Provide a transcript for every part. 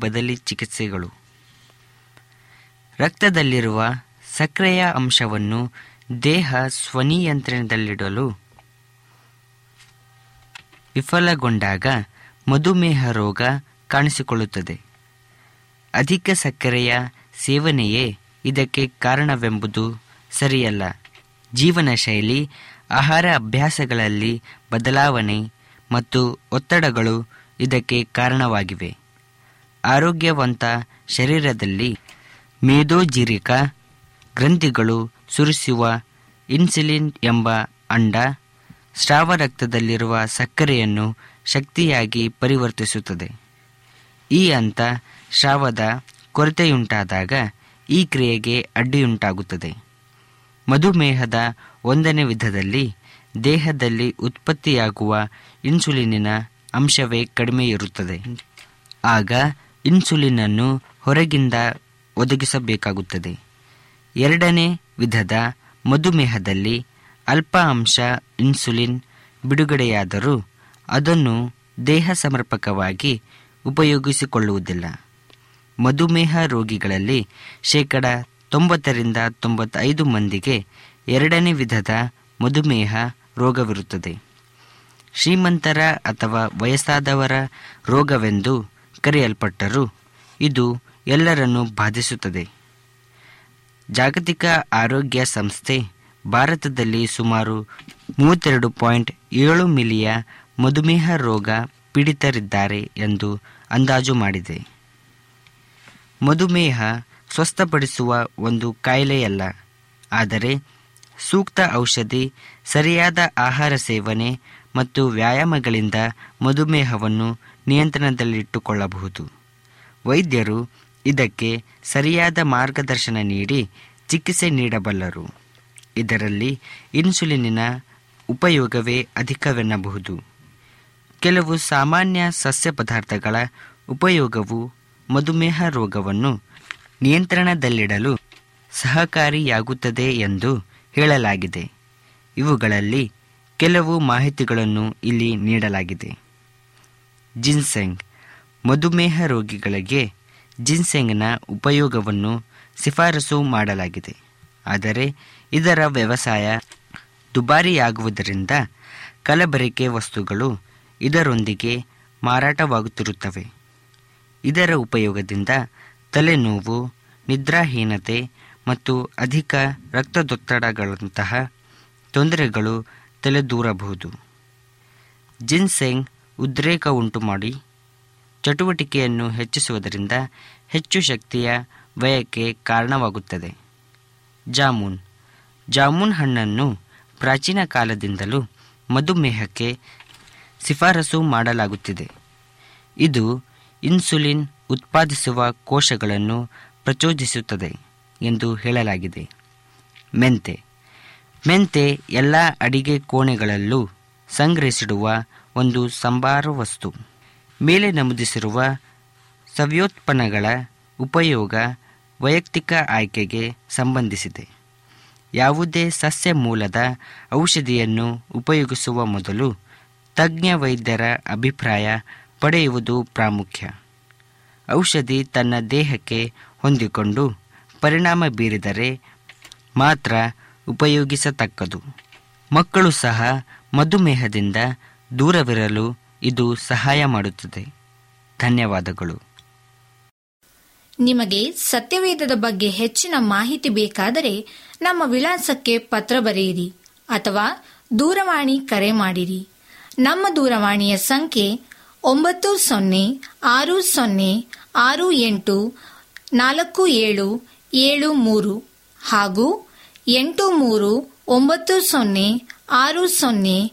ಬದಲಿ ಚಿಕಿತ್ಸೆಗಳು. ರಕ್ತದಲ್ಲಿರುವ ಸಕ್ಕರೆಯ ಅಂಶವನ್ನು ದೇಹ ಸ್ವನಿಯಂತ್ರಣದಲ್ಲಿಡಲು ವಿಫಲಗೊಂಡಾಗ ಮಧುಮೇಹ ರೋಗ ಕಾಣಿಸಿಕೊಳ್ಳುತ್ತದೆ. ಅಧಿಕ ಸಕ್ಕರೆಯ ಸೇವನೆಯೇ ಇದಕ್ಕೆ ಕಾರಣವೆಂಬುದು ಸರಿಯಲ್ಲ. ಜೀವನ ಶೈಲಿ ಆಹಾರ ಅಭ್ಯಾಸಗಳಲ್ಲಿ ಬದಲಾವಣೆ ಮತ್ತು ಒತ್ತಡಗಳು ಇದಕ್ಕೆ ಕಾರಣವಾಗಿವೆ. ಆರೋಗ್ಯವಂತ ಶರೀರದಲ್ಲಿ ಮೇದೋಜಿರಿಕ ಗ್ರಂಥಿಗಳು ಸುರಿಸುವ ಇನ್ಸುಲಿನ್ ಎಂಬ ಅಂಡ ಸ್ರಾವ ರಕ್ತದಲ್ಲಿರುವ ಸಕ್ಕರೆಯನ್ನು ಶಕ್ತಿಯಾಗಿ ಪರಿವರ್ತಿಸುತ್ತದೆ. ಈ ಹಂತ ಶ್ರಾವದ ಕೊರತೆಯುಂಟಾದಾಗ ಈ ಕ್ರಿಯೆಗೆ ಅಡ್ಡಿಯುಂಟಾಗುತ್ತದೆ. ಮಧುಮೇಹದ ಒಂದನೇ ವಿಧದಲ್ಲಿ ದೇಹದಲ್ಲಿ ಉತ್ಪತ್ತಿಯಾಗುವ ಇನ್ಸುಲಿನಿನ ಅಂಶವೇ ಕಡಿಮೆ ಇರುತ್ತದೆ ಆಗ ಇನ್ಸುಲಿನನ್ನು ಹೊರಗಿಂದ ಒದಗಿಸಬೇಕಾಗುತ್ತದೆ. ಎರಡನೇ ವಿಧದ ಮಧುಮೇಹದಲ್ಲಿ ಅಲ್ಪ ಅಂಶ ಇನ್ಸುಲಿನ್ ಬಿಡುಗಡೆಯಾದರೂ ಅದನ್ನು ದೇಹ ಸಮರ್ಪಕವಾಗಿ ಉಪಯೋಗಿಸಿಕೊಳ್ಳುವುದಿಲ್ಲ. ಮಧುಮೇಹ ರೋಗಿಗಳಲ್ಲಿ ಶೇಕಡ ತೊಂಬತ್ತರಿಂದ ತೊಂಬತ್ತೈದು ಮಂದಿಗೆ ಎರಡನೇ ವಿಧದ ಮಧುಮೇಹ ರೋಗವಿರುತ್ತದೆ. ಶ್ರೀಮಂತರ ಅಥವಾ ವಯಸ್ಸಾದವರ ರೋಗವೆಂದು ಕರೆಯಲ್ಪಟ್ಟರೂ. ಇದು ಎಲ್ಲರನ್ನು ಬಾಧಿಸುತ್ತದೆ. ಜಾಗತಿಕ ಆರೋಗ್ಯ ಸಂಸ್ಥೆ ಭಾರತದಲ್ಲಿ ಸುಮಾರು ಮೂವತ್ತೆರಡು ಪಾಯಿಂಟ್ ಏಳು ಮಿಲಿಯ ಮಧುಮೇಹ ರೋಗ ಪೀಡಿತರಿದ್ದಾರೆ ಎಂದು ಅಂದಾಜು ಮಾಡಿದೆ. ಮಧುಮೇಹ ಸ್ವಸ್ಥಪಡಿಸುವ ಒಂದು ಕಾಯಿಲೆಯಲ್ಲ, ಆದರೆ ಸೂಕ್ತ ಔಷಧಿ, ಸರಿಯಾದ ಆಹಾರ ಸೇವನೆ ಮತ್ತು ವ್ಯಾಯಾಮಗಳಿಂದ ಮಧುಮೇಹವನ್ನು ನಿಯಂತ್ರಣದಲ್ಲಿಟ್ಟುಕೊಳ್ಳಬಹುದು. ವೈದ್ಯರು ಇದಕ್ಕೆ ಸರಿಯಾದ ಮಾರ್ಗದರ್ಶನ ನೀಡಿ ಚಿಕಿತ್ಸೆ ನೀಡಬಲ್ಲರು. ಇದರಲ್ಲಿ ಇನ್ಸುಲಿನಿನ ಉಪಯೋಗವೇ ಅಧಿಕವೆನ್ನಬಹುದು. ಕೆಲವು ಸಾಮಾನ್ಯ ಸಸ್ಯ ಪದಾರ್ಥಗಳ ಉಪಯೋಗವು ಮಧುಮೇಹ ರೋಗವನ್ನು ನಿಯಂತ್ರಣದಲ್ಲಿಡಲು ಸಹಕಾರಿಯಾಗುತ್ತದೆ ಎಂದು ಹೇಳಲಾಗಿದೆ. ಇವುಗಳಲ್ಲಿ ಕೆಲವು ಮಾಹಿತಿಗಳನ್ನು ಇಲ್ಲಿ ನೀಡಲಾಗಿದೆ. ಜಿನ್ಸೆಂಗ್. ಮಧುಮೇಹ ರೋಗಿಗಳಿಗೆ ಜಿನ್ಸೆಂಗ್ನ ಉಪಯೋಗವನ್ನು ಶಿಫಾರಸು ಮಾಡಲಾಗಿದೆ. ಆದರೆ ಇದರ ವ್ಯವಸಾಯ ದುಬಾರಿಯಾಗುವುದರಿಂದ ಕಲಬೆರಕೆ ವಸ್ತುಗಳು ಇದರೊಂದಿಗೆ ಮಾರಾಟವಾಗುತ್ತಿರುತ್ತವೆ. ಇದರ ಉಪಯೋಗದಿಂದ ತಲೆನೋವು, ನಿದ್ರಾಹೀನತೆ ಮತ್ತು ಅಧಿಕ ರಕ್ತದೊತ್ತಡಗಳಂತಹ ತೊಂದರೆಗಳು ತಲೆದೂರಬಹುದು. ಜಿನ್ಸೆಂಗ್ ಉದ್ರೇಕ ಉಂಟುಮಾಡಿ ಚಟುವಟಿಕೆಯನ್ನು ಹೆಚ್ಚಿಸುವುದರಿಂದ ಹೆಚ್ಚು ಶಕ್ತಿಯ ವ್ಯಯಕ್ಕೆ ಕಾರಣವಾಗುತ್ತದೆ. ಜಾಮೂನ್. ಜಾಮೂನ್ ಹಣ್ಣನ್ನು ಪ್ರಾಚೀನ ಕಾಲದಿಂದಲೂ ಮಧುಮೇಹಕ್ಕೆ ಶಿಫಾರಸು ಮಾಡಲಾಗುತ್ತಿದೆ. ಇದು ಇನ್ಸುಲಿನ್ ಉತ್ಪಾದಿಸುವ ಕೋಶಗಳನ್ನು ಪ್ರಚೋದಿಸುತ್ತದೆ ಎಂದು ಹೇಳಲಾಗಿದೆ. ಮೆಂತೆ. ಮೆಂತೆ ಎಲ್ಲ ಅಡಿಗೆ ಕೋಣೆಗಳಲ್ಲೂ ಸಂಗ್ರಹಿಸಿಡುವ ಒಂದು ಸಂಬಾರ ವಸ್ತು. ಮೇಲೆ ನಮೂದಿಸಿರುವ ಸವ್ಯೋತ್ಪನ್ನಗಳ ಉಪಯೋಗ ವೈಯಕ್ತಿಕ ಆಯ್ಕೆಗೆ ಸಂಬಂಧಿಸಿದೆ. ಯಾವುದೇ ಸಸ್ಯ ಮೂಲದ ಔಷಧಿಯನ್ನು ಉಪಯೋಗಿಸುವ ಮೊದಲು ತಜ್ಞ ವೈದ್ಯರ ಅಭಿಪ್ರಾಯ ಪಡೆಯುವುದು ಪ್ರಾಮುಖ್ಯ. ಔಷಧಿ ತನ್ನ ದೇಹಕ್ಕೆ ಹೊಂದಿಕೊಂಡು ಪರಿಣಾಮ ಬೀರಿದರೆ ಮಾತ್ರ ಉಪಯೋಗಿಸತಕ್ಕದು. ಮಕ್ಕಳು ಸಹ ಮಧುಮೇಹದಿಂದ ದೂರವಿರಲು ಇದು ಸಹಾಯ ಮಾಡುತ್ತದೆ. ಧನ್ಯವಾದಗಳು. ನಿಮಗೆ ಸತ್ಯವೇದದ ಬಗ್ಗೆ ಹೆಚ್ಚಿನ ಮಾಹಿತಿ ಬೇಕಾದರೆ ನಮ್ಮ ವಿಳಾಸಕ್ಕೆ ಪತ್ರ ಬರೆಯಿರಿ ಅಥವಾ ದೂರವಾಣಿ ಕರೆ ಮಾಡಿರಿ. ನಮ್ಮ ದೂರವಾಣಿಯ ಸಂಖ್ಯೆ ಒಂಬತ್ತು ಸೊನ್ನೆ ಆರು ಸೊನ್ನೆ ಆರು ಎಂಟು ನಾಲ್ಕು ಏಳು ಏಳು ಮೂರು ಹಾಗೂ ಎಂಟು ಮೂರು ಒಂಬತ್ತು ಸೊನ್ನೆ ಆರು ಸೊನ್ನೆ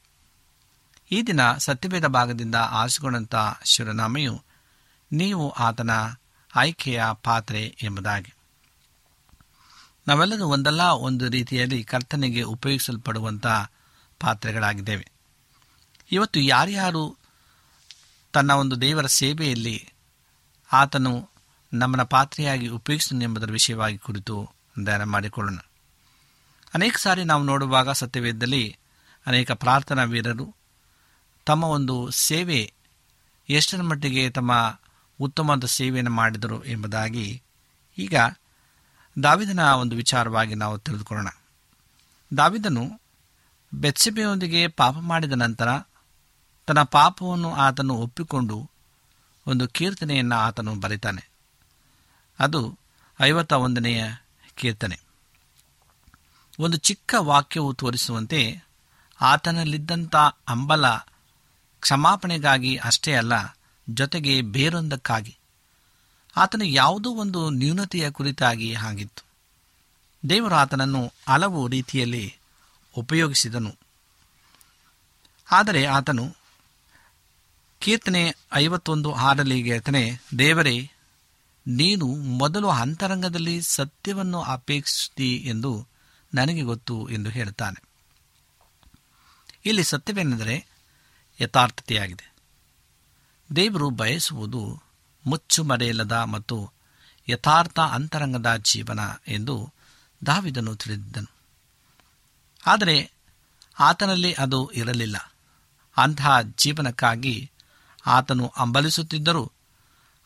ಈ ದಿನ ಸತ್ಯವೇದ ಭಾಗದಿಂದ ಆರಿಸಿಕೊಂಡಂಥ ಶಿವನಾಮೆಯು ನೀವು ಆತನ ಆಯ್ಕೆಯ ಪಾತ್ರೆ ಎಂಬುದಾಗಿ. ನಾವೆಲ್ಲರೂ ಒಂದಲ್ಲ ಒಂದು ರೀತಿಯಲ್ಲಿ ಕರ್ತನೆಗೆ ಉಪಯೋಗಿಸಲ್ಪಡುವಂಥ ಪಾತ್ರೆಗಳಾಗಿದ್ದೇವೆ. ಇವತ್ತು ಯಾರ್ಯಾರು ತನ್ನ ಒಂದು ದೇವರ ಸೇವೆಯಲ್ಲಿ ಆತನು ನಮ್ಮನ ಪಾತ್ರೆಯಾಗಿ ಉಪಯೋಗಿಸನು ಎಂಬುದರ ವಿಷಯವಾಗಿ ಕುರಿತು ಧ್ಯಾನ ಮಾಡಿಕೊಳ್ಳೋಣ. ಅನೇಕ ಸಾರಿ ನಾವು ನೋಡುವಾಗ ಸತ್ಯವೇದದಲ್ಲಿ ಅನೇಕ ಪ್ರಾರ್ಥನಾ ವೀರರು ತಮ್ಮ ಒಂದು ಸೇವೆ, ಎಷ್ಟರ ಮಟ್ಟಿಗೆ ತಮ್ಮ ಉತ್ತಮವಾದ ಸೇವೆಯನ್ನು ಮಾಡಿದರು ಎಂಬುದಾಗಿ ಈಗ ದಾವಿದನ ಒಂದು ವಿಚಾರವಾಗಿ ನಾವು ತಿಳಿದುಕೊಳ್ಳೋಣ. ದಾವಿದನು ಬೆಚ್ಚಬೆಯೊಂದಿಗೆ ಪಾಪ ಮಾಡಿದ ನಂತರ ತನ್ನ ಪಾಪವನ್ನು ಆತನು ಒಪ್ಪಿಕೊಂಡು ಒಂದು ಕೀರ್ತನೆಯನ್ನು ಆತನು ಬರೀತಾನೆ. ಅದು ಐವತ್ತ ಒಂದನೆಯ ಕೀರ್ತನೆ. ಒಂದು ಚಿಕ್ಕ ವಾಕ್ಯವು ತೋರಿಸುವಂತೆ ಆತನಲ್ಲಿದ್ದಂಥ ಅಂಬಲ ಕ್ಷಮಾಪಣೆಗಾಗಿ ಅಷ್ಟೇ ಅಲ್ಲ, ಜೊತೆಗೆ ಬೇರೊಂದಕ್ಕಾಗಿ. ಆತನ ಯಾವುದೋ ಒಂದು ನ್ಯೂನತೆಯ ಕುರಿತಾಗಿ ಆಗಿತ್ತು ದೇವರು ಆತನನ್ನು ಹಲವು ರೀತಿಯಲ್ಲಿ ಉಪಯೋಗಿಸಿದನು. ಆದರೆ ಆತನು ಕೀರ್ತನೆ ಐವತ್ತೊಂದು ಆರಲ್ಲಿ ಹೇಳ್ತಾನೆ, ದೇವರೇ, ನೀನು ಮೊದಲು ಅಂತರಂಗದಲ್ಲಿ ಸತ್ಯವನ್ನು ಅಪೇಕ್ಷಿಸಿ ಎಂದು ನನಗೆ ಗೊತ್ತು ಎಂದು ಹೇಳುತ್ತಾನೆ ಇಲ್ಲಿ ಸತ್ಯವೇನೆಂದರೆ ಯಥಾರ್ಥತೆಯಾಗಿದೆ. ದೇವರು ಬಯಸುವುದು ಮುಚ್ಚು ಮರೆಯಲ್ಲದ ಮತ್ತು ಯಥಾರ್ಥ ಅಂತರಂಗದ ಜೀವನ ಎಂದು ದಾವಿದನು ತಿಳಿದಿದ್ದನು. ಆದರೆ ಆತನಲ್ಲಿ ಅದು ಇರಲಿಲ್ಲ. ಅಂತಹ ಜೀವನಕ್ಕಾಗಿ ಆತನು ಅಂಬಲಿಸುತ್ತಿದ್ದರೂ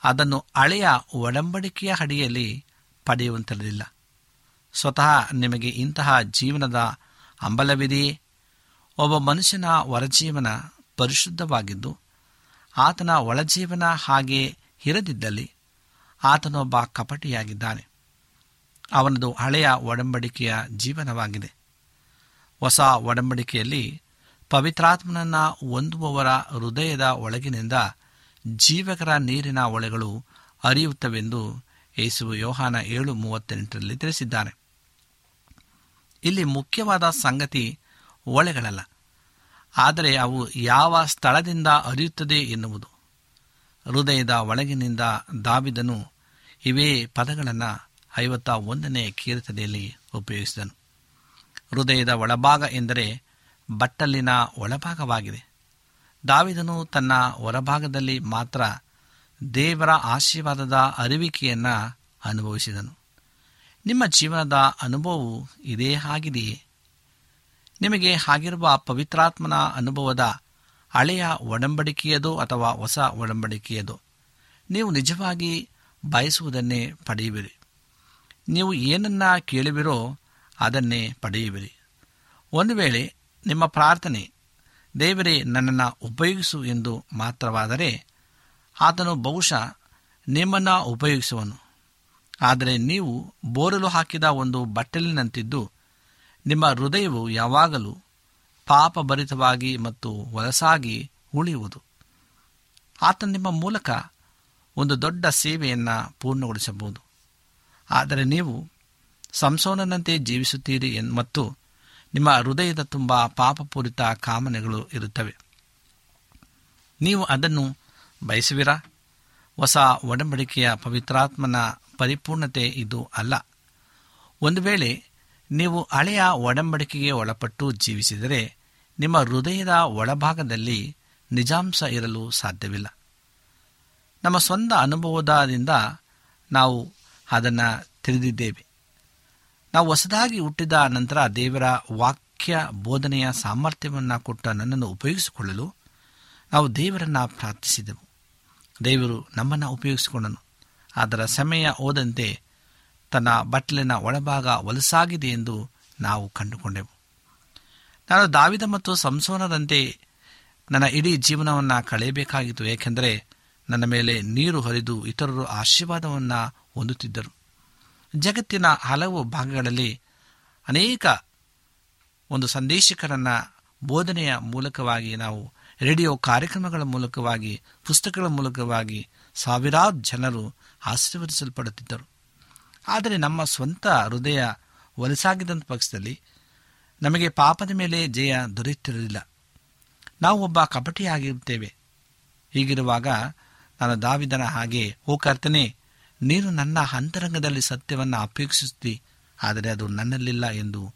ಅದನ್ನು ಹಳೆಯ ಒಡಂಬಡಿಕೆಯ ಅಡಿಯಲ್ಲಿ ಪಡೆಯುವಂತಿರಲಿಲ್ಲ. ಸ್ವತಃ ನಿಮಗೆ ಇಂತಹ ಜೀವನದ ಅಂಬಲವಿದೆಯೇ ಒಬ್ಬ ಮನುಷ್ಯನ ಹೊರಜೀವನ ಪರಿಶುದ್ಧವಾಗಿದ್ದು, ಆತನ ಒಳಜೀವನ ಹಾಗೆ ಇರದಿದ್ದಲ್ಲಿ ಆತನೊಬ್ಬ ಕಪಟಿಯಾಗಿದ್ದಾನೆ. ಅವನದು ಹಳೆಯ ಒಡಂಬಡಿಕೆಯ ಜೀವನವಾಗಿದೆ. ಹೊಸ ಒಡಂಬಡಿಕೆಯಲ್ಲಿ ಪವಿತ್ರಾತ್ಮನನ್ನ ಹೊಂದುವವರ ಹೃದಯದ ಒಳಗಿನಿಂದ ಜೀವಕರ ನೀರಿನ ಒಳೆಗಳು ಅರಿಯುತ್ತವೆಂದು ಯೇಸು ಯೋಹಾನ ಏಳು ಮೂವತ್ತೆಂಟರಲ್ಲಿ ತಿಳಿಸಿದ್ದಾನೆ. ಇಲ್ಲಿ ಮುಖ್ಯವಾದ ಸಂಗತಿ ಒಳೆಗಳಲ್ಲ. ಆದರೆ ಅವು ಯಾವ ಸ್ಥಳದಿಂದ ಅರಿಯುತ್ತದೆ ಎನ್ನುವುದು. ಹೃದಯದ ಒಳಗಿನಿಂದ ದಾವಿದನು ಇವೇ ಪದಗಳನ್ನು ಐವತ್ತ ಒಂದನೇ ಕೀರ್ತನೆಯಲ್ಲಿ ಉಪಯೋಗಿಸಿದನು. ಹೃದಯದ ಒಳಭಾಗ ಎಂದರೆ ಬಟ್ಟಲಿನ ಒಳಭಾಗವಾಗಿದೆ. ದಾವಿದನು ತನ್ನ ಹೊರಭಾಗದಲ್ಲಿ ಮಾತ್ರ ದೇವರ ಆಶೀರ್ವಾದದ ಅರಿವಿಕೆಯನ್ನು ಅನುಭವಿಸಿದನು. ನಿಮ್ಮ ಜೀವನದ ಅನುಭವವು ಇದೇ ಆಗಿದೆಯೇ? ನಿಮಗೆ ಹಾಗಿರುವ ಪವಿತ್ರಾತ್ಮನ ಅನುಭವದ ಹಳೆಯ ಒಡಂಬಡಿಕೆಯದೋ ಅಥವಾ ಹೊಸ ಒಡಂಬಡಿಕೆಯದೋ ನೀವು ನಿಜವಾಗಿ ಬಯಸುವುದನ್ನೇ ಪಡೆಯುವಿರಿ. ನೀವು ಏನನ್ನ ಕೇಳುವಿರೋ ಅದನ್ನೇ ಪಡೆಯುವಿರಿ. ಒಂದು ವೇಳೆ ನಿಮ್ಮ ಪ್ರಾರ್ಥನೆ, ದೇವರೇ, ನನ್ನನ್ನು ಉಪಯೋಗಿಸು ಎಂದು ಮಾತ್ರವಾದರೆ ಆತನು ಬಹುಶಃ ನಿಮ್ಮನ್ನು ಉಪಯೋಗಿಸುವನು. ಆದರೆ ನೀವು ಬೋರಲು ಹಾಕಿದ ಒಂದು ಬಟ್ಟಲಿನಂತಿದ್ದು ನಿಮ್ಮ ಹೃದಯವು ಯಾವಾಗಲೂ ಪಾಪಭರಿತವಾಗಿ ಮತ್ತು ವಲಸಾಗಿ ಉಳಿಯುವುದು. ಆತ ನಿಮ್ಮ ಮೂಲಕ ಒಂದು ದೊಡ್ಡ ಸೇವೆಯನ್ನು ಪೂರ್ಣಗೊಳಿಸಬಹುದು. ಆದರೆ ನೀವು ಸಂಸೋನನಂತೆ ಜೀವಿಸುತ್ತೀರಿ ಮತ್ತು ನಿಮ್ಮ ಹೃದಯದ ತುಂಬ ಪಾಪಪೂರಿತ ಕಾಮನೆಗಳು ಇರುತ್ತವೆ. ನೀವು ಅದನ್ನು ಬಯಸುವಿರಾ? ಹೊಸ ಒಡಂಬಡಿಕೆಯ ಪವಿತ್ರಾತ್ಮನ ಪರಿಪೂರ್ಣತೆ ಇದು ಅಲ್ಲ. ಒಂದು ವೇಳೆ ನೀವು ಹಳೆಯ ಒಡಂಬಡಿಕೆಗೆ ಒಳಪಟ್ಟು ಜೀವಿಸಿದರೆ ನಿಮ್ಮ ಹೃದಯದ ಒಳಭಾಗದಲ್ಲಿ ನಿಜಾಂಶ ಇರಲು ಸಾಧ್ಯವಿಲ್ಲ. ನಮ್ಮ ಸ್ವಂತ ಅನುಭವದಿಂದ ನಾವು ಅದನ್ನು ತಿಳಿದಿದ್ದೇವೆ. ನಾವು ಹೊಸದಾಗಿ ಹುಟ್ಟಿದ ನಂತರ ದೇವರ ವಾಕ್ಯ ಬೋಧನೆಯ ಸಾಮರ್ಥ್ಯವನ್ನು ಕೊಟ್ಟ ನನ್ನನ್ನು ಉಪಯೋಗಿಸಿಕೊಳ್ಳಲು ನಾವು ದೇವರನ್ನು ಪ್ರಾರ್ಥಿಸಿದೆವು. ದೇವರು ನಮ್ಮನ್ನು ಉಪಯೋಗಿಸಿಕೊಂಡನು. ಅದರ ಸಮಯ ಹೋದಂತೆ ತನ್ನ ಬಟ್ಟಲಿನ ಒಳಭಾಗ ಒಲಸಾಗಿದೆ ಎಂದು ನಾವು ಕಂಡುಕೊಂಡೆವು. ನಾನು ದಾವಿದ ಮತ್ತು ಸಂಸೋನದಂತೆ ನನ್ನ ಇಡೀ ಜೀವನವನ್ನು ಕಳೆಯಬೇಕಾಗಿತ್ತು, ಏಕೆಂದರೆ ನನ್ನ ಮೇಲೆ ನೀರು ಹರಿದು ಇತರರು ಆಶೀರ್ವಾದವನ್ನು ಹೊಂದುತ್ತಿದ್ದರು. ಜಗತ್ತಿನ ಹಲವು ಭಾಗಗಳಲ್ಲಿ ಅನೇಕ ಒಂದು ಸಂದೇಶಕರನ್ನು ಬೋಧನೆಯ ಮೂಲಕವಾಗಿ ನಾವು, ರೇಡಿಯೋ ಕಾರ್ಯಕ್ರಮಗಳ ಮೂಲಕವಾಗಿ, ಪುಸ್ತಕಗಳ ಮೂಲಕವಾಗಿ ಸಾವಿರಾರು ಜನರು ಆಶೀರ್ವದಿಸಲ್ಪಡುತ್ತಿದ್ದರು. ಆದರೆ ನಮ್ಮ ಸ್ವಂತ ಹೃದಯ ಒಲಸಾಗಿದ್ದಂಥ ಪಕ್ಷದಲ್ಲಿ ನಮಗೆ ಪಾಪದ ಮೇಲೆ ಜಯ ದೊರೆಯುತ್ತಿರಲಿಲ್ಲ. ನಾವು ಒಬ್ಬ ಕಪಟಿಯಾಗಿರುತ್ತೇವೆ. ಹೀಗಿರುವಾಗ ನಾನು ದಾವಿದನ ಹಾಗೆ, ಓ ಕರ್ತನೆ, ನೀನು ನನ್ನ ಅಂತರಂಗದಲ್ಲಿ ಸತ್ಯವನ್ನು ಅಪೇಕ್ಷಿಸುತ್ತಿ, ಆದರೆ ಅದು ನನ್ನಲ್ಲಿಲ್ಲ ಎಂದು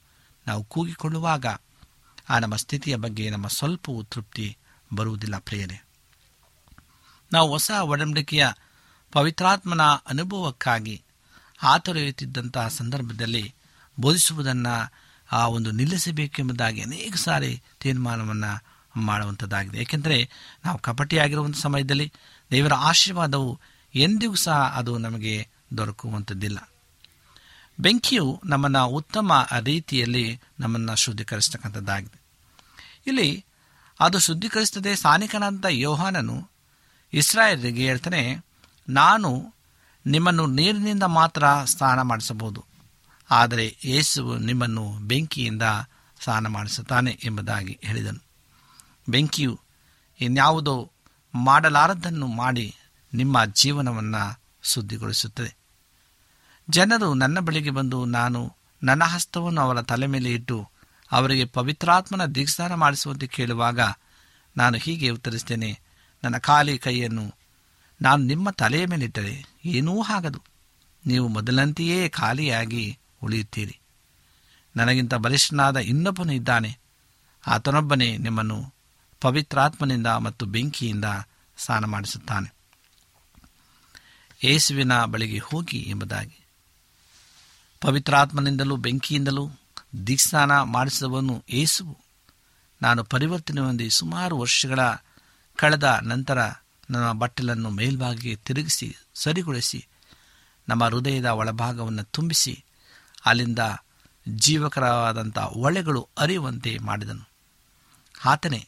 ನಾವು ಕೂಗಿಕೊಳ್ಳುವಾಗ ಆ ನಮ್ಮ ಸ್ಥಿತಿಯ ಬಗ್ಗೆ ನಮ್ಮ ಸ್ವಲ್ಪವೂ ತೃಪ್ತಿ ಬರುವುದಿಲ್ಲ ಪ್ರೇರೆ ನಾವು ಹೊಸ ಒಡಂಬಡಿಕೆಯ ಪವಿತ್ರಾತ್ಮನ ಅನುಭವಕ್ಕಾಗಿ ಆತೊರೆಯುತ್ತಿದ್ದಂತಹ ಸಂದರ್ಭದಲ್ಲಿ ಬೋಧಿಸುವುದನ್ನು, ಆ ಒಂದು ನಿಲ್ಲಿಸಬೇಕೆಂಬುದಾಗಿ ಅನೇಕ ಸಾರಿ ತೀರ್ಮಾನವನ್ನು ಮಾಡುವಂಥದ್ದಾಗಿದೆ. ಏಕೆಂದರೆ ನಾವು ಕಪಟಿಯಾಗಿರುವಂಥ ಸಮಯದಲ್ಲಿ ದೇವರ ಆಶೀರ್ವಾದವು ಎಂದಿಗೂ ಸಹ ಅದು ನಮಗೆ ದೊರಕುವಂಥದ್ದಿಲ್ಲ. ಬೆಂಕಿಯು ನಮ್ಮನ್ನು ಉತ್ತಮ ರೀತಿಯಲ್ಲಿ ನಮ್ಮನ್ನು ಶುದ್ಧೀಕರಿಸ್ತಕ್ಕಂಥದ್ದಾಗಿದೆ. ಇಲ್ಲಿ ಅದು ಶುದ್ಧೀಕರಿಸ್ತದೆ ಸ್ಥಾನಿಕನಾದಂಥ ಯೋಹಾನನು ಇಸ್ರಾಯೇಲರಿಗೆ ಹೇಳ್ತಾನೆ, ನಾನು ನಿಮ್ಮನ್ನು ನೀರಿನಿಂದ ಮಾತ್ರ ಸ್ನಾನ ಮಾಡಿಸಬಹುದು. ಆದರೆ ಯೇಸುವು ನಿಮ್ಮನ್ನು ಬೆಂಕಿಯಿಂದ ಸ್ನಾನ ಮಾಡಿಸುತ್ತಾನೆ ಎಂಬುದಾಗಿ ಹೇಳಿದನು. ಬೆಂಕಿಯು ಇನ್ಯಾವುದೋ ಮಾಡಲಾರದ್ದನ್ನು ಮಾಡಿ ನಿಮ್ಮ ಜೀವನವನ್ನು ಶುದ್ಧಿಗೊಳಿಸುತ್ತದೆ. ಜನರು ನನ್ನ ಬಳಿಗೆ ಬಂದು ನಾನು ನನ್ನ ಹಸ್ತವನ್ನು ಅವರ ತಲೆ ಮೇಲೆ ಇಟ್ಟು ಅವರಿಗೆ ಪವಿತ್ರಾತ್ಮನ ದಿಗ್ಸ್ನಾನ ಮಾಡಿಸುವಂತೆ ಕೇಳುವಾಗ ನಾನು ಹೀಗೆ ಉತ್ತರಿಸ್ತೇನೆ ನನ್ನ ಖಾಲಿ ಕೈಯನ್ನು ನಾನು ನಿಮ್ಮ ತಲೆಯ ಮೇಲಿಟ್ಟರೆ ಏನೂ ಆಗದು ನೀವು ಮೊದಲಂತೆಯೇ ಖಾಲಿಯಾಗಿ ಉಳಿಯುತ್ತೀರಿ. ನನಗಿಂತ ಬಲಿಷ್ಠನಾದ ಇನ್ನೊಬ್ಬನು ಇದ್ದಾನೆ. ಆತನೊಬ್ಬನೇ ನಿಮ್ಮನ್ನು ಪವಿತ್ರಾತ್ಮನಿಂದ ಮತ್ತು ಬೆಂಕಿಯಿಂದ ಸ್ನಾನ ಮಾಡಿಸುತ್ತಾನೆ ಯೇಸುವಿನ ಬಳಿಗೆ ಹೋಗಿ ಎಂಬುದಾಗಿ. ಪವಿತ್ರಾತ್ಮನಿಂದಲೂ ಬೆಂಕಿಯಿಂದಲೂ ದಿಕ್ಸ್ನಾನ ಮಾಡಿಸಿದವನು ಏಸುವು ನಾನು ಪರಿವರ್ತನೆ ಹೊಂದಿ ಸುಮಾರು ವರ್ಷಗಳ ಕಳೆದ ನಂತರ ನನ್ನ ಬಟ್ಟಲನ್ನು ಮೇಲ್ಭಾಗಿಗೆ ತಿರುಗಿಸಿ, ಸರಿಗೊಳಿಸಿ, ನಮ್ಮ ಹೃದಯದ ಒಳಭಾಗವನ್ನು ತುಂಬಿಸಿ, ಅಲ್ಲಿಂದ ಜೀವಕರವಾದಂಥ ಒಳೆಗಳು ಅರಿಯುವಂತೆ ಮಾಡಿದನು. ಆತನೇ,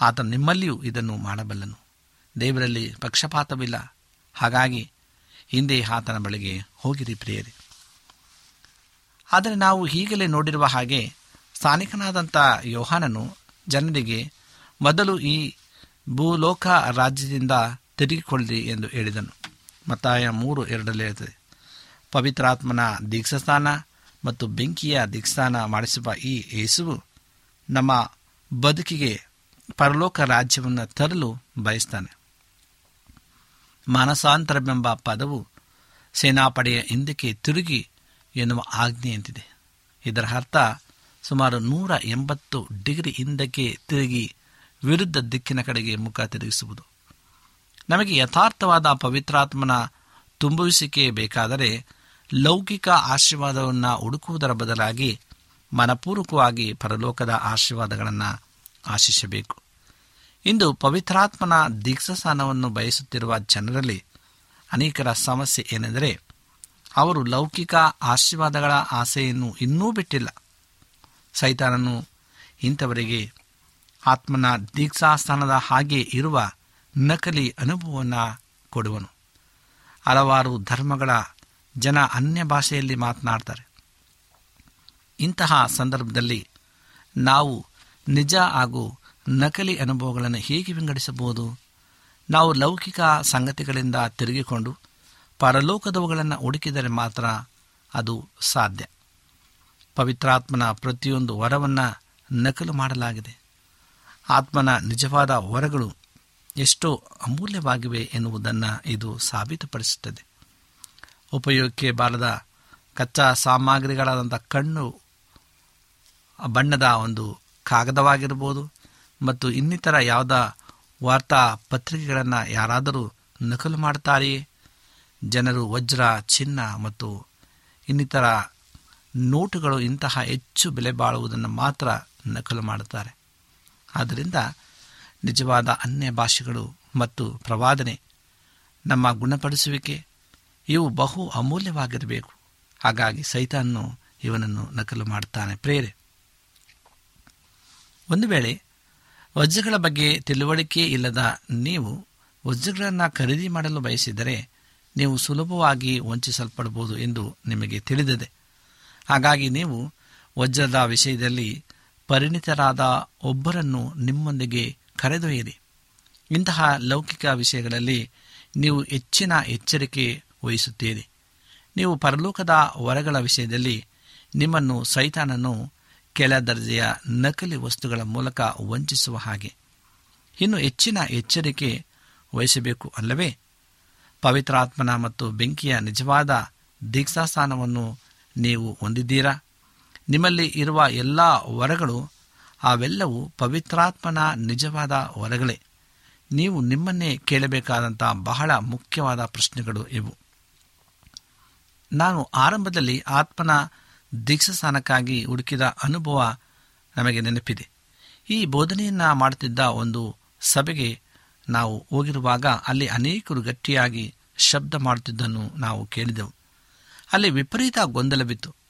ಆತ ನಿಮ್ಮಲ್ಲಿಯೂ ಇದನ್ನು ಮಾಡಬಲ್ಲನು. ದೇವರಲ್ಲಿ ಪಕ್ಷಪಾತವಿಲ್ಲ. ಹಾಗಾಗಿ ಹಿಂದೆ ಆತನ ಬಳಿಗೆ ಹೋಗಿರಿ ಪ್ರಿಯರಿ. ಆದರೆ ನಾವು ಈಗಲೇ ನೋಡಿರುವ ಹಾಗೆ ಸ್ಥಾನಿಕನಾದಂಥ ಯೋಹಾನನು ಜನರಿಗೆ, ಮೊದಲು ಈ ಭೂಲೋಕ ರಾಜ್ಯದಿಂದ ತಿರುಗಿಕೊಳ್ಳಿ ಎಂದು ಹೇಳಿದನು. ಮತ್ತಾಯ ಮೂರು ಎರಡರಲ್ಲಿ ಇರುತ್ತದೆ ಪವಿತ್ರಾತ್ಮನ ದೀಕ್ಷಸ್ಥಾನ ಮತ್ತು ಬೆಂಕಿಯ ದೀಕ್ಷಾನ ಮಾಡಿಸುವ ಈ ಯೇಸುವು ನಮ್ಮ ಬದುಕಿಗೆ ಪರಲೋಕ ರಾಜ್ಯವನ್ನು ತರಲು ಬಯಸ್ತಾನೆ. ಮಾನಸಾಂತರವೆಂಬ ಪದವು ಸೇನಾಪಡೆಯ ಹಿಂದಕ್ಕೆ ತಿರುಗಿ ಎನ್ನುವ ಆಜ್ಞೆಯಂತಿದೆ ಇದರ ಅರ್ಥ ಸುಮಾರು ನೂರ ಎಂಬತ್ತು ಡಿಗ್ರಿ ಹಿಂದಕ್ಕೆ ತಿರುಗಿ ವಿರುದ್ಧ ದಿಕ್ಕಿನ ಕಡೆಗೆ ಮುಖ ತಿರುಗಿಸುವುದು. ನಮಗೆ ಯಥಾರ್ಥವಾದ ಪವಿತ್ರಾತ್ಮನ ತುಂಬುವಿಸಿಕೆ ಬೇಕಾದರೆ ಲೌಕಿಕ ಆಶೀರ್ವಾದವನ್ನು ಹುಡುಕುವುದರ ಬದಲಾಗಿ ಮನಪೂರ್ವಕವಾಗಿ ಪರಲೋಕದ ಆಶೀರ್ವಾದಗಳನ್ನು ಆಶಿಸಬೇಕು. ಇಂದು ಪವಿತ್ರಾತ್ಮನ ದೀಕ್ಷಸ್ಥಾನವನ್ನು ಬಯಸುತ್ತಿರುವ ಜನರಲ್ಲಿ ಅನೇಕರ ಸಮಸ್ಯೆ ಏನೆಂದರೆ ಅವರು ಲೌಕಿಕ ಆಶೀರ್ವಾದಗಳ ಆಸೆಯನ್ನು ಇನ್ನೂ ಬಿಟ್ಟಿಲ್ಲ. ಸೈತಾನನು ಇಂಥವರಿಗೆ ಆತ್ಮನ ದೀಕ್ಷಾಸ್ಥಾನದ ಹಾಗೆ ಇರುವ ನಕಲಿ ಅನುಭವವನ್ನು ಕೊಡುವನು. ಹಲವಾರು ಧರ್ಮಗಳ ಜನ ಅನ್ಯ ಭಾಷೆಯಲ್ಲಿ ಮಾತನಾಡ್ತಾರೆ. ಇಂತಹ ಸಂದರ್ಭದಲ್ಲಿ ನಾವು ನಿಜ ಹಾಗೂ ನಕಲಿ ಅನುಭವಗಳನ್ನು ಹೇಗೆ ವಿಂಗಡಿಸಬಹುದು? ನಾವು ಲೌಕಿಕ ಸಂಗತಿಗಳಿಂದ ತಿರುಗಿಕೊಂಡು ಪರಲೋಕದವುಗಳನ್ನು ಹುಡುಕಿದರೆ ಮಾತ್ರ ಅದು ಸಾಧ್ಯ. ಪವಿತ್ರಾತ್ಮನ ಪ್ರತಿಯೊಂದು ವರವನ್ನು ನಕಲು ಮಾಡಲಾಗಿದೆ. ಆತ್ಮನ ನಿಜವಾದ ವರಗಳು ಎಷ್ಟು ಅಮೂಲ್ಯವಾಗಿವೆ ಎನ್ನುವುದನ್ನು ಇದು ಸಾಬೀತುಪಡಿಸುತ್ತದೆ. ಉಪಯೋಗಕ್ಕೆ ಬಾರದ ಕಚ್ಚಾ ಸಾಮಗ್ರಿಗಳಾದಂಥ ಕಣ್ಣು, ಬಣ್ಣದ ಒಂದು ಕಾಗದವಾಗಿರ್ಬೋದು ಮತ್ತು ಇನ್ನಿತರ ಯಾವುದ ವಾರ್ತಾ ಪತ್ರಿಕೆಗಳನ್ನು ಯಾರಾದರೂ ನಕಲು ಮಾಡ್ತಾರೆಯೇ? ಜನರು ವಜ್ರ, ಚಿನ್ನ ಮತ್ತು ಇನ್ನಿತರ ನೋಟುಗಳು ಇಂತಹ ಹೆಚ್ಚು ಬೆಲೆ ಬಾಳುವುದನ್ನು ಮಾತ್ರ ನಕಲು ಮಾಡುತ್ತಾರೆ. ಆದ್ದರಿಂದ ನಿಜವಾದ ಅನ್ಯ ಭಾಷೆಗಳು ಮತ್ತು ಪ್ರವಾದನೆ ನಮ್ಮ ಗುಣಪಡಿಸುವಿಕೆ, ಇವು ಬಹು ಅಮೂಲ್ಯವಾಗಿರಬೇಕು. ಹಾಗಾಗಿ ಸೈತಾನನು ಇವನನ್ನು ನಕಲು ಮಾಡುತ್ತಾನೆ. ಪ್ರೇರೆ ಒಂದು ವೇಳೆ ವಜ್ರಗಳ ಬಗ್ಗೆ ತಿಳುವಳಿಕೆ ಇಲ್ಲದ ನೀವು ವಜ್ರಗಳನ್ನು ಖರೀದಿ ಮಾಡಲು ಬಯಸಿದರೆ ನೀವು ಸುಲಭವಾಗಿ ವಂಚಿಸಲ್ಪಡಬಹುದು ಎಂದು ನಿಮಗೆ ತಿಳಿದಿದೆ. ಹಾಗಾಗಿ ನೀವು ವಜ್ರದ ವಿಷಯದಲ್ಲಿ ಪರಿಣಿತರಾದ ಒಬ್ಬರನ್ನು ನಿಮ್ಮೊಂದಿಗೆ ಕರೆದೊಯ್ಯಿರಿ. ಇಂತಹ ಲೌಕಿಕ ವಿಷಯಗಳಲ್ಲಿ ನೀವು ಹೆಚ್ಚಿನ ಎಚ್ಚರಿಕೆ ವಹಿಸುತ್ತೀರಿ. ನೀವು ಪರಲೋಕದ ವರಗಳ ವಿಷಯದಲ್ಲಿ ನಿಮ್ಮನ್ನು ಸೈತಾನನು ಕೆಳ ದರ್ಜೆಯ ನಕಲಿ ವಸ್ತುಗಳ ಮೂಲಕ ವಂಚಿಸುವ ಹಾಗೆ. ಇನ್ನು ಹೆಚ್ಚಿನ ಎಚ್ಚರಿಕೆ ವಹಿಸಬೇಕು ಅಲ್ಲವೇ? ಪವಿತ್ರಾತ್ಮನ ಮತ್ತು ಬೆಂಕಿಯ ನಿಜವಾದ ದೀಕ್ಷಾಸ್ಥಾನವನ್ನು ನೀವು ಹೊಂದಿದ್ದೀರಾ? ನಿಮ್ಮಲ್ಲಿ ಇರುವ ಎಲ್ಲ ವರಗಳು, ಅವೆಲ್ಲವೂ ಪವಿತ್ರಾತ್ಮನ ನಿಜವಾದ ವರಗಳೇ. ನೀವು ನಿಮ್ಮನ್ನೇ ಕೇಳಬೇಕಾದಂಥ ಬಹಳ ಮುಖ್ಯವಾದ ಪ್ರಶ್ನೆಗಳು ಇವು. ನಾನು ಆರಂಭದಲ್ಲಿ ಆತ್ಮನ ದೀಕ್ಷಾಸ್ಥಾನಕ್ಕಾಗಿ ಹುಡುಕಿದ ಅನುಭವ ನಮಗೆ ನೆನಪಿದೆ. ಈ ಬೋಧನೆಯನ್ನು ಮಾಡುತ್ತಿದ್ದ ಒಂದು ಸಭೆಗೆ ನಾವು ಹೋಗಿರುವಾಗ ಅಲ್ಲಿ ಅನೇಕರು ಗಟ್ಟಿಯಾಗಿ ಶಬ್ದ ಮಾಡುತ್ತಿದ್ದನ್ನು ನಾವು ಕೇಳಿದೆವು. ಅಲ್ಲಿ ವಿಪರೀತ ಗೊಂದಲವಿತ್ತು.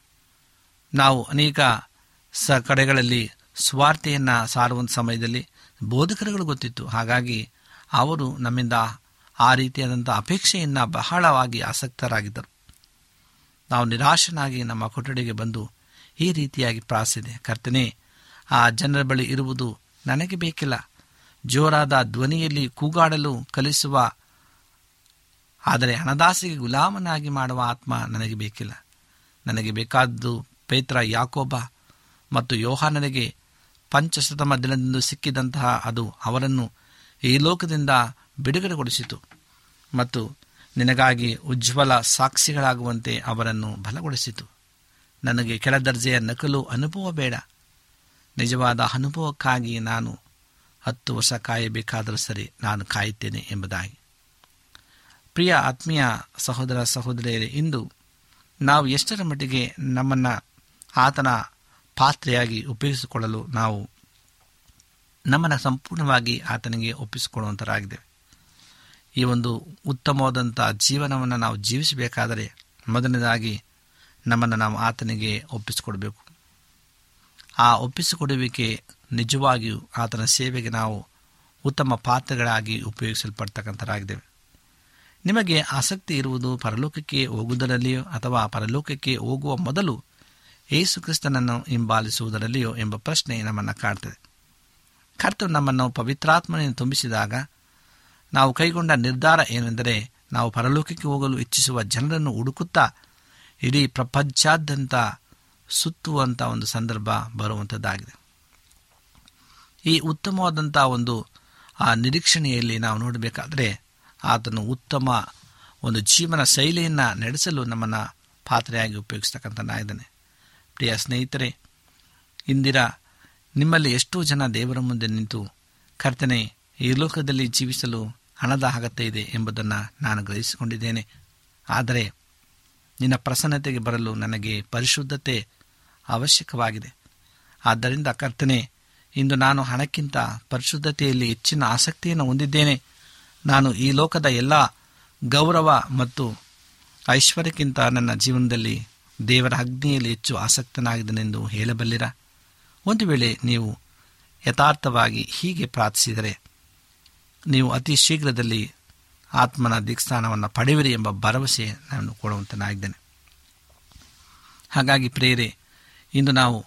ನಾವು ಅನೇಕ ಸ ಕಡೆಗಳಲ್ಲಿ ಸ್ವಾರ್ಥೆಯನ್ನು ಸಾರುವಂಥ ಸಮಯದಲ್ಲಿ ಬೋಧಕರುಗಳು ಗೊತ್ತಿತ್ತು. ಹಾಗಾಗಿ ಅವರು ನಮ್ಮಿಂದ ಆ ರೀತಿಯಾದಂಥ ಅಪೇಕ್ಷೆಯನ್ನು ಬಹಳವಾಗಿ ಆಸಕ್ತರಾಗಿದ್ದರು. ನಾವು ನಿರಾಶನಾಗಿ ನಮ್ಮ ಕೊಠಡಿಗೆ ಬಂದು ಈ ರೀತಿಯಾಗಿ ಪ್ರಾರ್ಥಿಸಿದೆ. ಕರ್ತನೆ, ಆ ಜನರ ಬಳಿ ಇರುವುದು ನನಗೆ ಬೇಕಿಲ್ಲ. ಜೋರಾದ ಧ್ವನಿಯಲ್ಲಿ ಕೂಗಾಡಲು ಕಲಿಸುವ, ಆದರೆ ಹಣದಾಸಿಗೆ ಗುಲಾಮನಾಗಿ ಮಾಡುವ ಆತ್ಮ ನನಗೆ ಬೇಕಿಲ್ಲ. ನನಗೆ ಬೇಕಾದ್ದು ಪೇತ್ರ, ಯಾಕೋಬ ಮತ್ತು ಯೋಹಾನನಿಗೆ ಪಂಚಶತಮ ದಿನದಿಂದ ಸಿಕ್ಕಿದಂತಹ ಅದು ಅವರನ್ನು ಈ ಲೋಕದಿಂದ ಬಿಡುಗಡೆಗೊಳಿಸಿತು. ಮತ್ತು ನಿನಗಾಗಿ ಉಜ್ವಲ ಸಾಕ್ಷಿಗಳಾಗುವಂತೆ ಅವರನ್ನು ಬಲಗೊಳಿಸಿತು. ನನಗೆ ಕೆಳ ದರ್ಜೆಯ ನಕಲು ಅನುಭವ ಬೇಡ. ನಿಜವಾದ ಅನುಭವಕ್ಕಾಗಿ ನಾನು ಹತ್ತು ವರ್ಷ ಕಾಯಬೇಕಾದರೂ ಸರಿ ನಾನು ಕಾಯುತ್ತೇನೆ ಎಂಬುದಾಗಿ. ಪ್ರಿಯ ಆತ್ಮೀಯ ಸಹೋದರ ಸಹೋದರಿಯರೇ, ಇಂದು ನಾವು ಎಷ್ಟರ ಮಟ್ಟಿಗೆ ನಮ್ಮನ್ನು ಆತನ ಪಾತ್ರೆಯಾಗಿ ಉಪಯೋಗಿಸಿಕೊಳ್ಳಲು ನಾವು ನಮ್ಮನ್ನು ಸಂಪೂರ್ಣವಾಗಿ ಆತನಿಗೆ ಒಪ್ಪಿಸಿಕೊಳ್ಳುವಂಥರಾಗಿದ್ದೇವೆ ಈ ಒಂದು ಉತ್ತಮವಾದಂಥ ಜೀವನವನ್ನು ನಾವು ಜೀವಿಸಬೇಕಾದರೆ ಮೊದಲನೇದಾಗಿ ನಮ್ಮನ್ನು ನಾವು ಆತನಿಗೆ ಒಪ್ಪಿಸಿಕೊಡಬೇಕು. ಆ ಒಪ್ಪಿಸಿಕೊಡುವಿಕೆ ನಿಜವಾಗಿಯೂ ಆತನ ಸೇವೆಗೆ ನಾವು ಉತ್ತಮ ಪಾತ್ರಗಳಾಗಿ ಉಪಯೋಗಿಸಲ್ಪಡ್ತಕ್ಕಂಥರಾಗಿದ್ದೇವೆ. ನಿಮಗೆ ಆಸಕ್ತಿ ಇರುವುದು ಪರಲೋಕಕ್ಕೆ ಹೋಗುವುದರಲ್ಲಿಯೋ ಅಥವಾ ಪರಲೋಕಕ್ಕೆ ಹೋಗುವ ಮೊದಲು ಏಸು ಕ್ರಿಸ್ತನನ್ನು ಹಿಂಬಾಲಿಸುವುದರಲ್ಲಿಯೋ ಎಂಬ ಪ್ರಶ್ನೆ ನಮ್ಮನ್ನು ಕಾಡ್ತದೆ. ಕರ್ತ ನಮ್ಮನ್ನು ಪವಿತ್ರಾತ್ಮನೆಯನ್ನು ತುಂಬಿಸಿದಾಗ ನಾವು ಕೈಗೊಂಡ ನಿರ್ಧಾರ ಏನೆಂದರೆ ನಾವು ಪರಲೋಕಕ್ಕೆ ಹೋಗಲು ಇಚ್ಛಿಸುವ ಜನರನ್ನು ಹುಡುಕುತ್ತಾ ಇಡೀ ಪ್ರಪಂಚಾದ್ಯಂತ ಸುತ್ತುವಂಥ ಒಂದು ಸಂದರ್ಭ ಬರುವಂಥದ್ದಾಗಿದೆ. ಈ ಉತ್ತಮವಾದಂಥ ಒಂದು, ಆ ನಿರೀಕ್ಷಣೆಯಲ್ಲಿ ನಾವು ನೋಡಬೇಕಾದರೆ ಆತನು ಉತ್ತಮ ಒಂದು ಜೀವನ ಶೈಲಿಯನ್ನು ನಡೆಸಲು ನಮ್ಮನ್ನು ಪಾತ್ರೆಯಾಗಿ ಉಪಯೋಗಿಸ್ತಕ್ಕಂಥನಾಗಿದ್ದಾನೆ ಪ್ರಿಯ ಸ್ನೇಹಿತರೆ, ಇಂದಿರ, ನಿಮ್ಮಲ್ಲಿ ಎಷ್ಟೋ ಜನ ದೇವರ ಮುಂದೆ ನಿಂತು ಕರ್ತನೆ ಈ ಲೋಕದಲ್ಲಿ ಜೀವಿಸಲು ಹಣದ ಅಗತ್ಯ ಇದೆ ಎಂಬುದನ್ನು ನಾನು ಗ್ರಹಿಸಿಕೊಂಡಿದ್ದೇನೆ. ಆದರೆ ನಿನ್ನ ಪ್ರಸನ್ನತೆಗೆ ಬರಲು ನನಗೆ ಪರಿಶುದ್ಧತೆ ಅವಶ್ಯಕವಾಗಿದೆ. ಆದ್ದರಿಂದ ಕರ್ತನೆ, ಇಂದು ನಾನು ಹಣಕ್ಕಿಂತ ಪರಿಶುದ್ಧತೆಯಲ್ಲಿ ಹೆಚ್ಚಿನ ಆಸಕ್ತಿಯನ್ನು ಹೊಂದಿದ್ದೇನೆ. ನಾನು ಈ ಲೋಕದ ಎಲ್ಲ ಗೌರವ ಮತ್ತು ಐಶ್ವರ್ಯಕ್ಕಿಂತ ನನ್ನ ಜೀವನದಲ್ಲಿ ದೇವರ ಅಗ್ನಿಯಲ್ಲಿ ಹೆಚ್ಚು ಆಸಕ್ತನಾಗಿದ್ದನೆಂದು ಹೇಳಬಲ್ಲಿರ? ಒಂದು ವೇಳೆ ನೀವು ಯಥಾರ್ಥವಾಗಿ ಹೀಗೆ ಪ್ರಾರ್ಥಿಸಿದರೆ, ನೀವು ಅತಿ ಶೀಘ್ರದಲ್ಲಿ ಆತ್ಮನ ದಿಕ್ಸ್ಥಾನವನ್ನು ಪಡೆಯುವಿರಿ ಎಂಬ ಭರವಸೆ ನಾನು ಕೊಡುವಂತನಾಗಿದ್ದೇನೆ. ಹಾಗಾಗಿ ಪ್ರೇರೆ ಇಂದು ನಾವು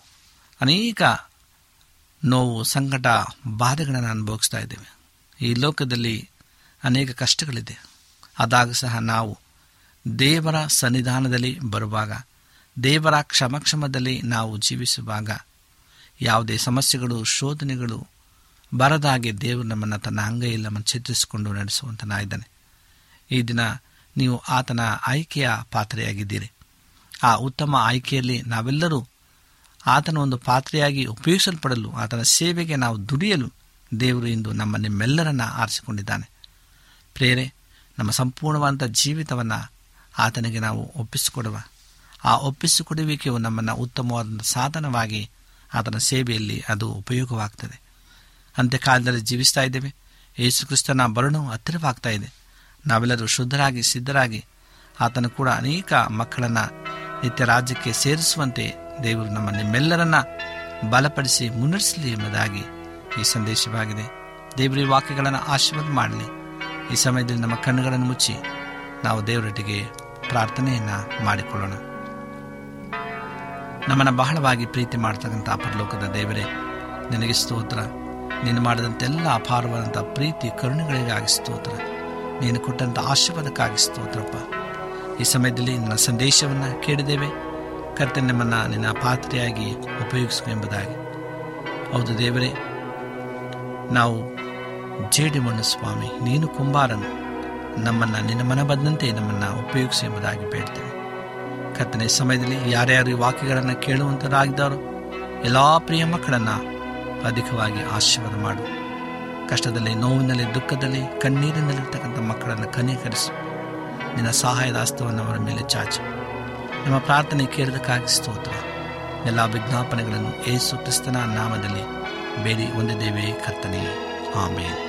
ಅನೇಕ ನೋವು, ಸಂಕಟ, ಬಾಧೆಗಳನ್ನು ಅನುಭವಿಸ್ತಾ ಇದ್ದೇವೆ. ಈ ಲೋಕದಲ್ಲಿ ಅನೇಕ ಕಷ್ಟಗಳಿದೆ. ಆದಾಗ ಸಹ ನಾವು ದೇವರ ಸನ್ನಿಧಾನದಲ್ಲಿ ಬರುವಾಗ ದೇವರ ಕ್ಷಮಕ್ಷಮದಲ್ಲಿ ನಾವು ಜೀವಿಸುವಾಗ ಯಾವುದೇ ಸಮಸ್ಯೆಗಳು, ಶೋಧನೆಗಳು ಬರದಾಗೆ ದೇವರು ನಮ್ಮನ್ನು ತನ್ನ ಅಂಗೈಯಲ್ಲಿ ನಮ್ಮನ್ನು ಚಿತ್ರಿಸಿಕೊಂಡು ನಡೆಸುವಂತನಾಗಿದ್ದಾನೆ. ಈ ದಿನ ನೀವು ಆತನ ಆಯ್ಕೆಯ ಪಾತ್ರೆಯಾಗಿದ್ದೀರಿ. ಆ ಉತ್ತಮ ಆಯ್ಕೆಯಲ್ಲಿ ನಾವೆಲ್ಲರೂ ಆತನ ಒಂದು ಪಾತ್ರೆಯಾಗಿ ಉಪಯೋಗಿಸಲ್ಪಡಲು, ಆತನ ಸೇವೆಗೆ ನಾವು ದುಡಿಯಲು ದೇವರು ಇಂದು ನಮ್ಮ ನಿಮ್ಮೆಲ್ಲರನ್ನ ಆರಿಸಿಕೊಂಡಿದ್ದಾನೆ. ಪ್ರೇರೆ, ನಮ್ಮ ಸಂಪೂರ್ಣವಾದಂಥ ಜೀವಿತವನ್ನು ಆತನಿಗೆ ನಾವು ಒಪ್ಪಿಸಿಕೊಡುವ ಆ ಒಪ್ಪಿಸಿಕೊಡುವಿಕೆಯು ನಮ್ಮನ್ನು ಉತ್ತಮವಾದಂಥ ಸಾಧನವಾಗಿ ಆತನ ಸೇವೆಯಲ್ಲಿ ಅದು ಉಪಯೋಗವಾಗ್ತದೆ. ಅಂತ್ಯಕಾಲದಲ್ಲಿ ಜೀವಿಸ್ತಾ ಇದ್ದೇವೆ. ಯೇಸು ಕ್ರಿಸ್ತನ ಬರಣವು ಹತ್ತಿರವಾಗ್ತಾ ಇದೆ. ನಾವೆಲ್ಲರೂ ಶುದ್ಧರಾಗಿ, ಸಿದ್ಧರಾಗಿ ಆತನು ಕೂಡ ಅನೇಕ ಮಕ್ಕಳನ್ನು ನಿತ್ಯ ರಾಜ್ಯಕ್ಕೆ ಸೇರಿಸುವಂತೆ ದೇವರು ನಮ್ಮ ನಿಮ್ಮೆಲ್ಲರನ್ನ ಬಲಪಡಿಸಿ ಮುನ್ನಡೆಸಲಿ ಎಂಬುದಾಗಿ ಈ ಸಂದೇಶವಾಗಿದೆ. ದೇವರ ವಾಕ್ಯಗಳನ್ನು ಆಶೀರ್ವಾದ ಮಾಡಲಿ. ಈ ಸಮಯದಲ್ಲಿ ನಮ್ಮ ಕಣ್ಣುಗಳನ್ನು ಮುಚ್ಚಿ ನಾವು ದೇವರೊಟ್ಟಿಗೆ ಪ್ರಾರ್ಥನೆಯನ್ನು ಮಾಡಿಕೊಳ್ಳೋಣ. ನಮ್ಮನ್ನು ಬಹಳವಾಗಿ ಪ್ರೀತಿ ಮಾಡ್ತಕ್ಕಂಥ ಪರಲೋಕದ ದೇವರೇ, ನಿನಗೆ ಸ್ತೋತ್ರ. ನೀನು ಮಾಡಿದಂಥ ಎಲ್ಲ ಅಪಾರವಾದಂಥ ಪ್ರೀತಿ, ಕರುಣೆಗಳಿಗಾಗಿ ಸ್ತೋತ್ರ. ನೀನು ಕೊಟ್ಟಂಥ ಆಶೀರ್ವಾದಕ್ಕಾಗಿ ಸ್ತೋತ್ರಪ್ಪ. ಈ ಸಮಯದಲ್ಲಿ ನನ್ನ ಸಂದೇಶವನ್ನು ಕೇಳಿದ್ದೇವೆ. ಕರ್ತನೆ, ನಮ್ಮನ್ನು ನಿನ್ನ ಪಾತ್ರೆಯಾಗಿ ಉಪಯೋಗಿಸು ಎಂಬುದಾಗಿ. ಹೌದು ದೇವರೇ, ನಾವು ಜೇಡಿ ಮಣ್ಣು ಸ್ವಾಮಿ, ನೀನು ಕುಂಬಾರನು. ನಮ್ಮನ್ನು, ನಿನ್ನ ಮನ ಬಂದಂತೆ ನಮ್ಮನ್ನು ಉಪಯೋಗಿಸು ಎಂಬುದಾಗಿ ಬೇಡ್ತೇವೆ. ಕರ್ತನೆ, ಸಮಯದಲ್ಲಿ ಯಾರ್ಯಾರು ಈ ವಾಕ್ಯಗಳನ್ನು ಕೇಳುವಂತರಾಗಿದ್ದಾರೋ ಎಲ್ಲ ಪ್ರಿಯ ಮಕ್ಕಳನ್ನು ಅಧಿಕವಾಗಿ ಆಶೀರ್ವಾದ ಮಾಡು. ಕಷ್ಟದಲ್ಲಿ, ನೋವಿನಲ್ಲಿ, ದುಃಖದಲ್ಲಿ, ಕಣ್ಣೀರಿನಲ್ಲಿರ್ತಕ್ಕಂಥ ಮಕ್ಕಳನ್ನು ಕನೀಕರಿಸು. ನಿನ್ನ ಸಹಾಯದ ಹಸ್ತವನ್ನು ಅವರ ಮೇಲೆ ಚಾಚು. ನಮ್ಮ ಪ್ರಾರ್ಥನೆ ಕೇಳಿದಕ್ಕಾಗಿ ಸ್ತೋತ್ರ. ಎಲ್ಲ ವಿಜ್ಞಾಪನೆಗಳನ್ನು ಏಸು ಕ್ರಿಸ್ತನ ನಾಮದಲ್ಲಿ ಬೇಡಿ ಹೊಂದಿದ್ದೇವೆ ಕರ್ತನೆಯೇ ಆಮೇಲೆ